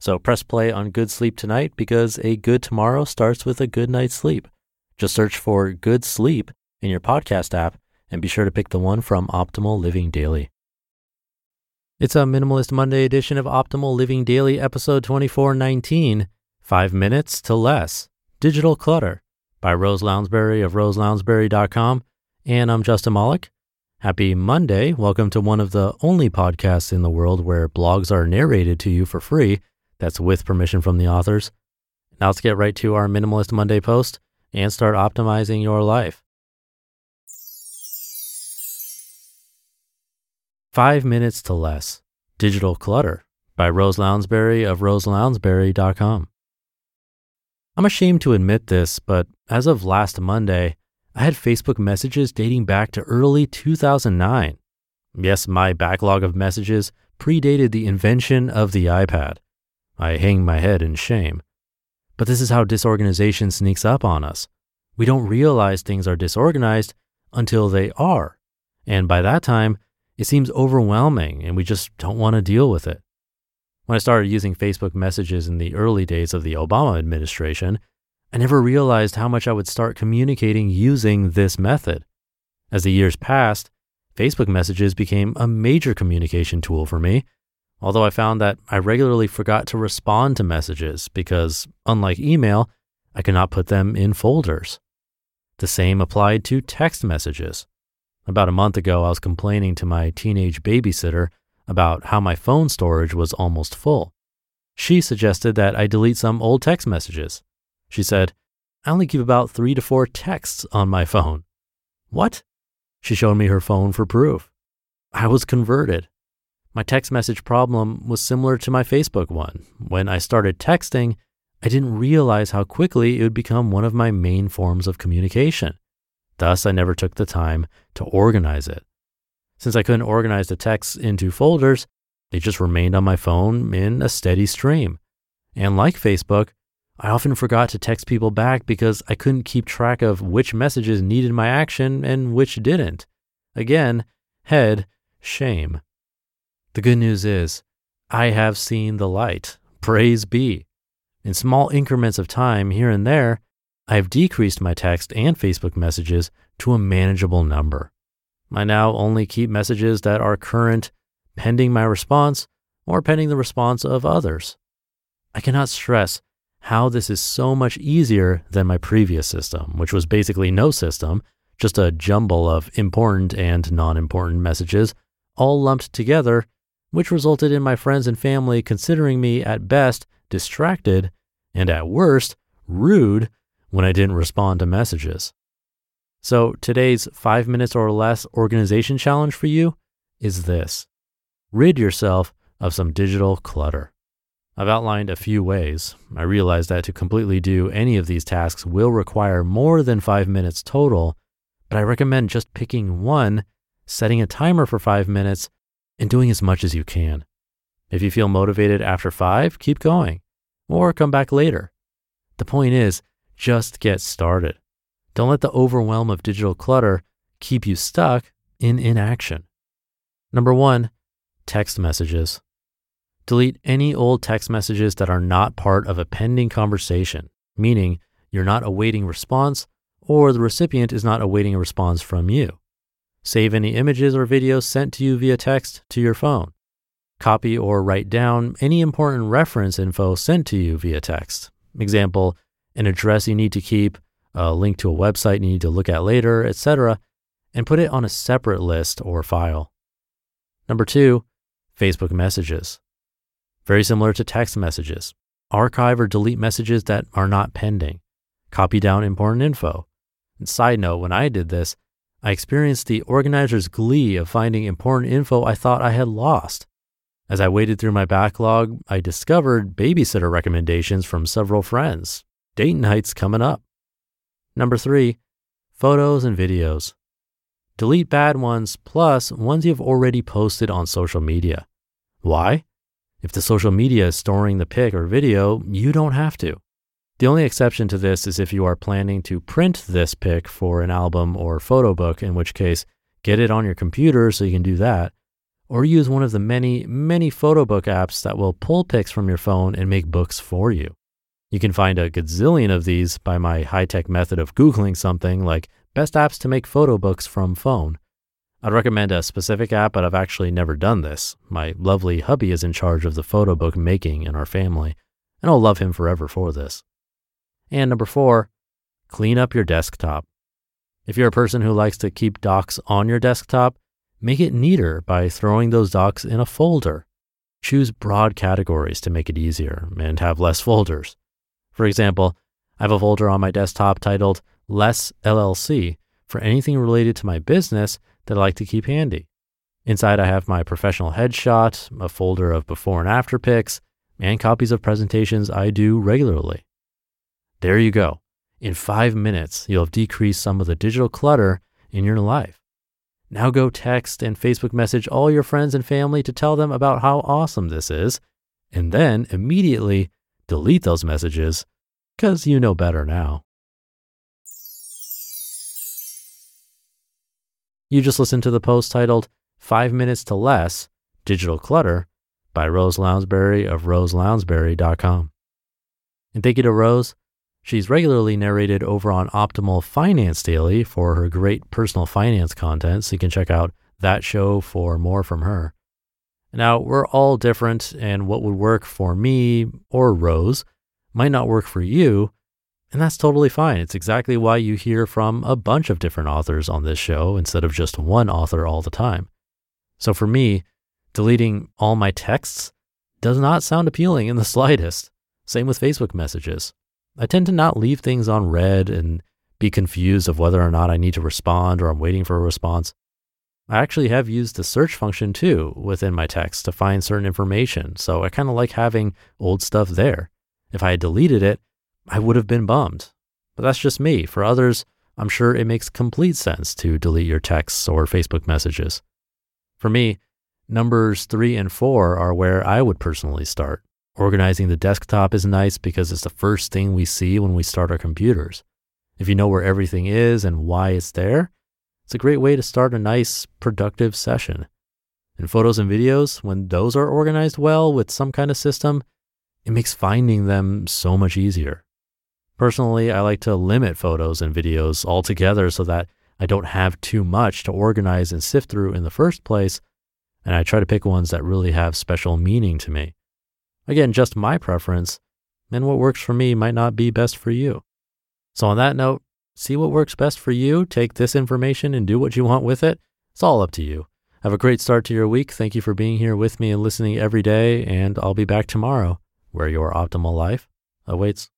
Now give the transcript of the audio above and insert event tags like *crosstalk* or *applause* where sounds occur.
So press play on Good Sleep tonight because a good tomorrow starts with a good night's sleep. Just search for Good Sleep in your podcast app and be sure to pick the one from Optimal Living Daily. It's a Minimalist Monday edition of Optimal Living Daily, episode 2419 Five Minutes to Less Digital Clutter by Rose Lounsbury of roselounsbury.com. And I'm Justin Malik. Happy Monday. Welcome to one of the only podcasts in the world where blogs are narrated to you for free that's with permission from the authors. Now let's get right to our Minimalist Monday post and start optimizing your life. Five Minutes to Less Digital Clutter by Rose Lounsbury of roselounsbury.com. I'm ashamed to admit this, but as of last Monday, I had Facebook messages dating back to early 2009. Yes, my backlog of messages predated the invention of the iPad. I hang my head in shame. But this is how disorganization sneaks up on us. We don't realize things are disorganized until they are. And by that time, it seems overwhelming and we just don't want to deal with it. When I started using Facebook messages in the early days of the Obama administration, I never realized how much I would start communicating using this method. As the years passed, Facebook messages became a major communication tool for me although I found that I regularly forgot to respond to messages because, unlike email, I could not put them in folders. The same applied to text messages. About a month ago, I was complaining to my teenage babysitter about how my phone storage was almost full. She suggested that I delete some old text messages. She said, I only keep about three to four texts on my phone. What? She showed me her phone for proof. I was converted. My text message problem was similar to my Facebook one. When I started texting, I didn't realize how quickly it would become one of my main forms of communication. Thus, I never took the time to organize it. Since I couldn't organize the texts into folders, they just remained on my phone in a steady stream. And like Facebook, I often forgot to text people back because I couldn't keep track of which messages needed my action and which didn't. Again, head, shame. The good news is, I have seen the light. Praise be. In small increments of time here and there, I have decreased my text and Facebook messages to a manageable number. I now only keep messages that are current, pending my response, or pending the response of others. I cannot stress how this is so much easier than my previous system, which was basically no system, just a jumble of important and non important messages all lumped together which resulted in my friends and family considering me at best distracted and at worst rude when I didn't respond to messages. So today's five minutes or less organization challenge for you is this rid yourself of some digital clutter. I've outlined a few ways. I realize that to completely do any of these tasks will require more than five minutes total, but I recommend just picking one, setting a timer for five minutes, and doing as much as you can. If you feel motivated after five, keep going or come back later. The point is, just get started. Don't let the overwhelm of digital clutter keep you stuck in inaction. Number one, text messages. Delete any old text messages that are not part of a pending conversation, meaning you're not awaiting response or the recipient is not awaiting a response from you. Save any images or videos sent to you via text to your phone. Copy or write down any important reference info sent to you via text. Example, an address you need to keep, a link to a website you need to look at later, etc., and put it on a separate list or file. Number two, Facebook messages. Very similar to text messages. Archive or delete messages that are not pending. Copy down important info. And side note, when I did this, I experienced the organizer's glee of finding important info I thought I had lost. As I waded through my backlog, I discovered babysitter recommendations from several friends. date night's coming up. Number three, photos and videos. Delete bad ones plus ones you've already posted on social media. Why? If the social media is storing the pic or video, you don't have to. The only exception to this is if you are planning to print this pic for an album or photo book, in which case, get it on your computer so you can do that, or use one of the many, many photo book apps that will pull pics from your phone and make books for you. You can find a gazillion of these by my high tech method of Googling something like best apps to make photo books from phone. I'd recommend a specific app, but I've actually never done this. My lovely hubby is in charge of the photo book making in our family, and I'll love him forever for this. And number four, clean up your desktop. If you're a person who likes to keep docs on your desktop, make it neater by throwing those docs in a folder. Choose broad categories to make it easier and have less folders. For example, I have a folder on my desktop titled Less LLC for anything related to my business that I like to keep handy. Inside, I have my professional headshot, a folder of before and after pics, and copies of presentations I do regularly. There you go. In five minutes, you'll have decreased some of the digital clutter in your life. Now go text and Facebook message all your friends and family to tell them about how awesome this is, and then immediately delete those messages because you know better now. You just listened to the post titled Five Minutes to Less Digital Clutter by Rose Lounsbury of roselounsbury.com. And thank you to Rose She's regularly narrated over on Optimal Finance Daily for her great personal finance content, so you can check out that show for more from her. Now, we're all different, and what would work for me or Rose might not work for you, and that's totally fine. It's exactly why you hear from a bunch of different authors on this show instead of just one author all the time. So for me, deleting all my texts does not sound appealing in the *laughs* slightest. Same with Facebook messages. I tend to not leave things on read and be confused of whether or not I need to respond or I'm waiting for a response. I actually have used the search function too within my text to find certain information, so I kind of like having old stuff there. If I had deleted it, I would have been bummed. But that's just me. For others, I'm sure it makes complete sense to delete your texts or Facebook messages. For me, numbers three and four are where I would personally start. Organizing the desktop is nice because it's the first thing we see when we start our computers. If you know where everything is and why it's there, it's a great way to start a nice, productive session. And photos and videos, when those are organized well with some kind of system, it makes finding them so much easier. Personally, I like to limit photos and videos altogether so that I don't have too much to organize and sift through in the first place, and I try to pick ones that really have special meaning to me. Again, just my preference, and what works for me might not be best for you. So, on that note, see what works best for you. Take this information and do what you want with it. It's all up to you. Have a great start to your week. Thank you for being here with me and listening every day. And I'll be back tomorrow where your optimal life awaits.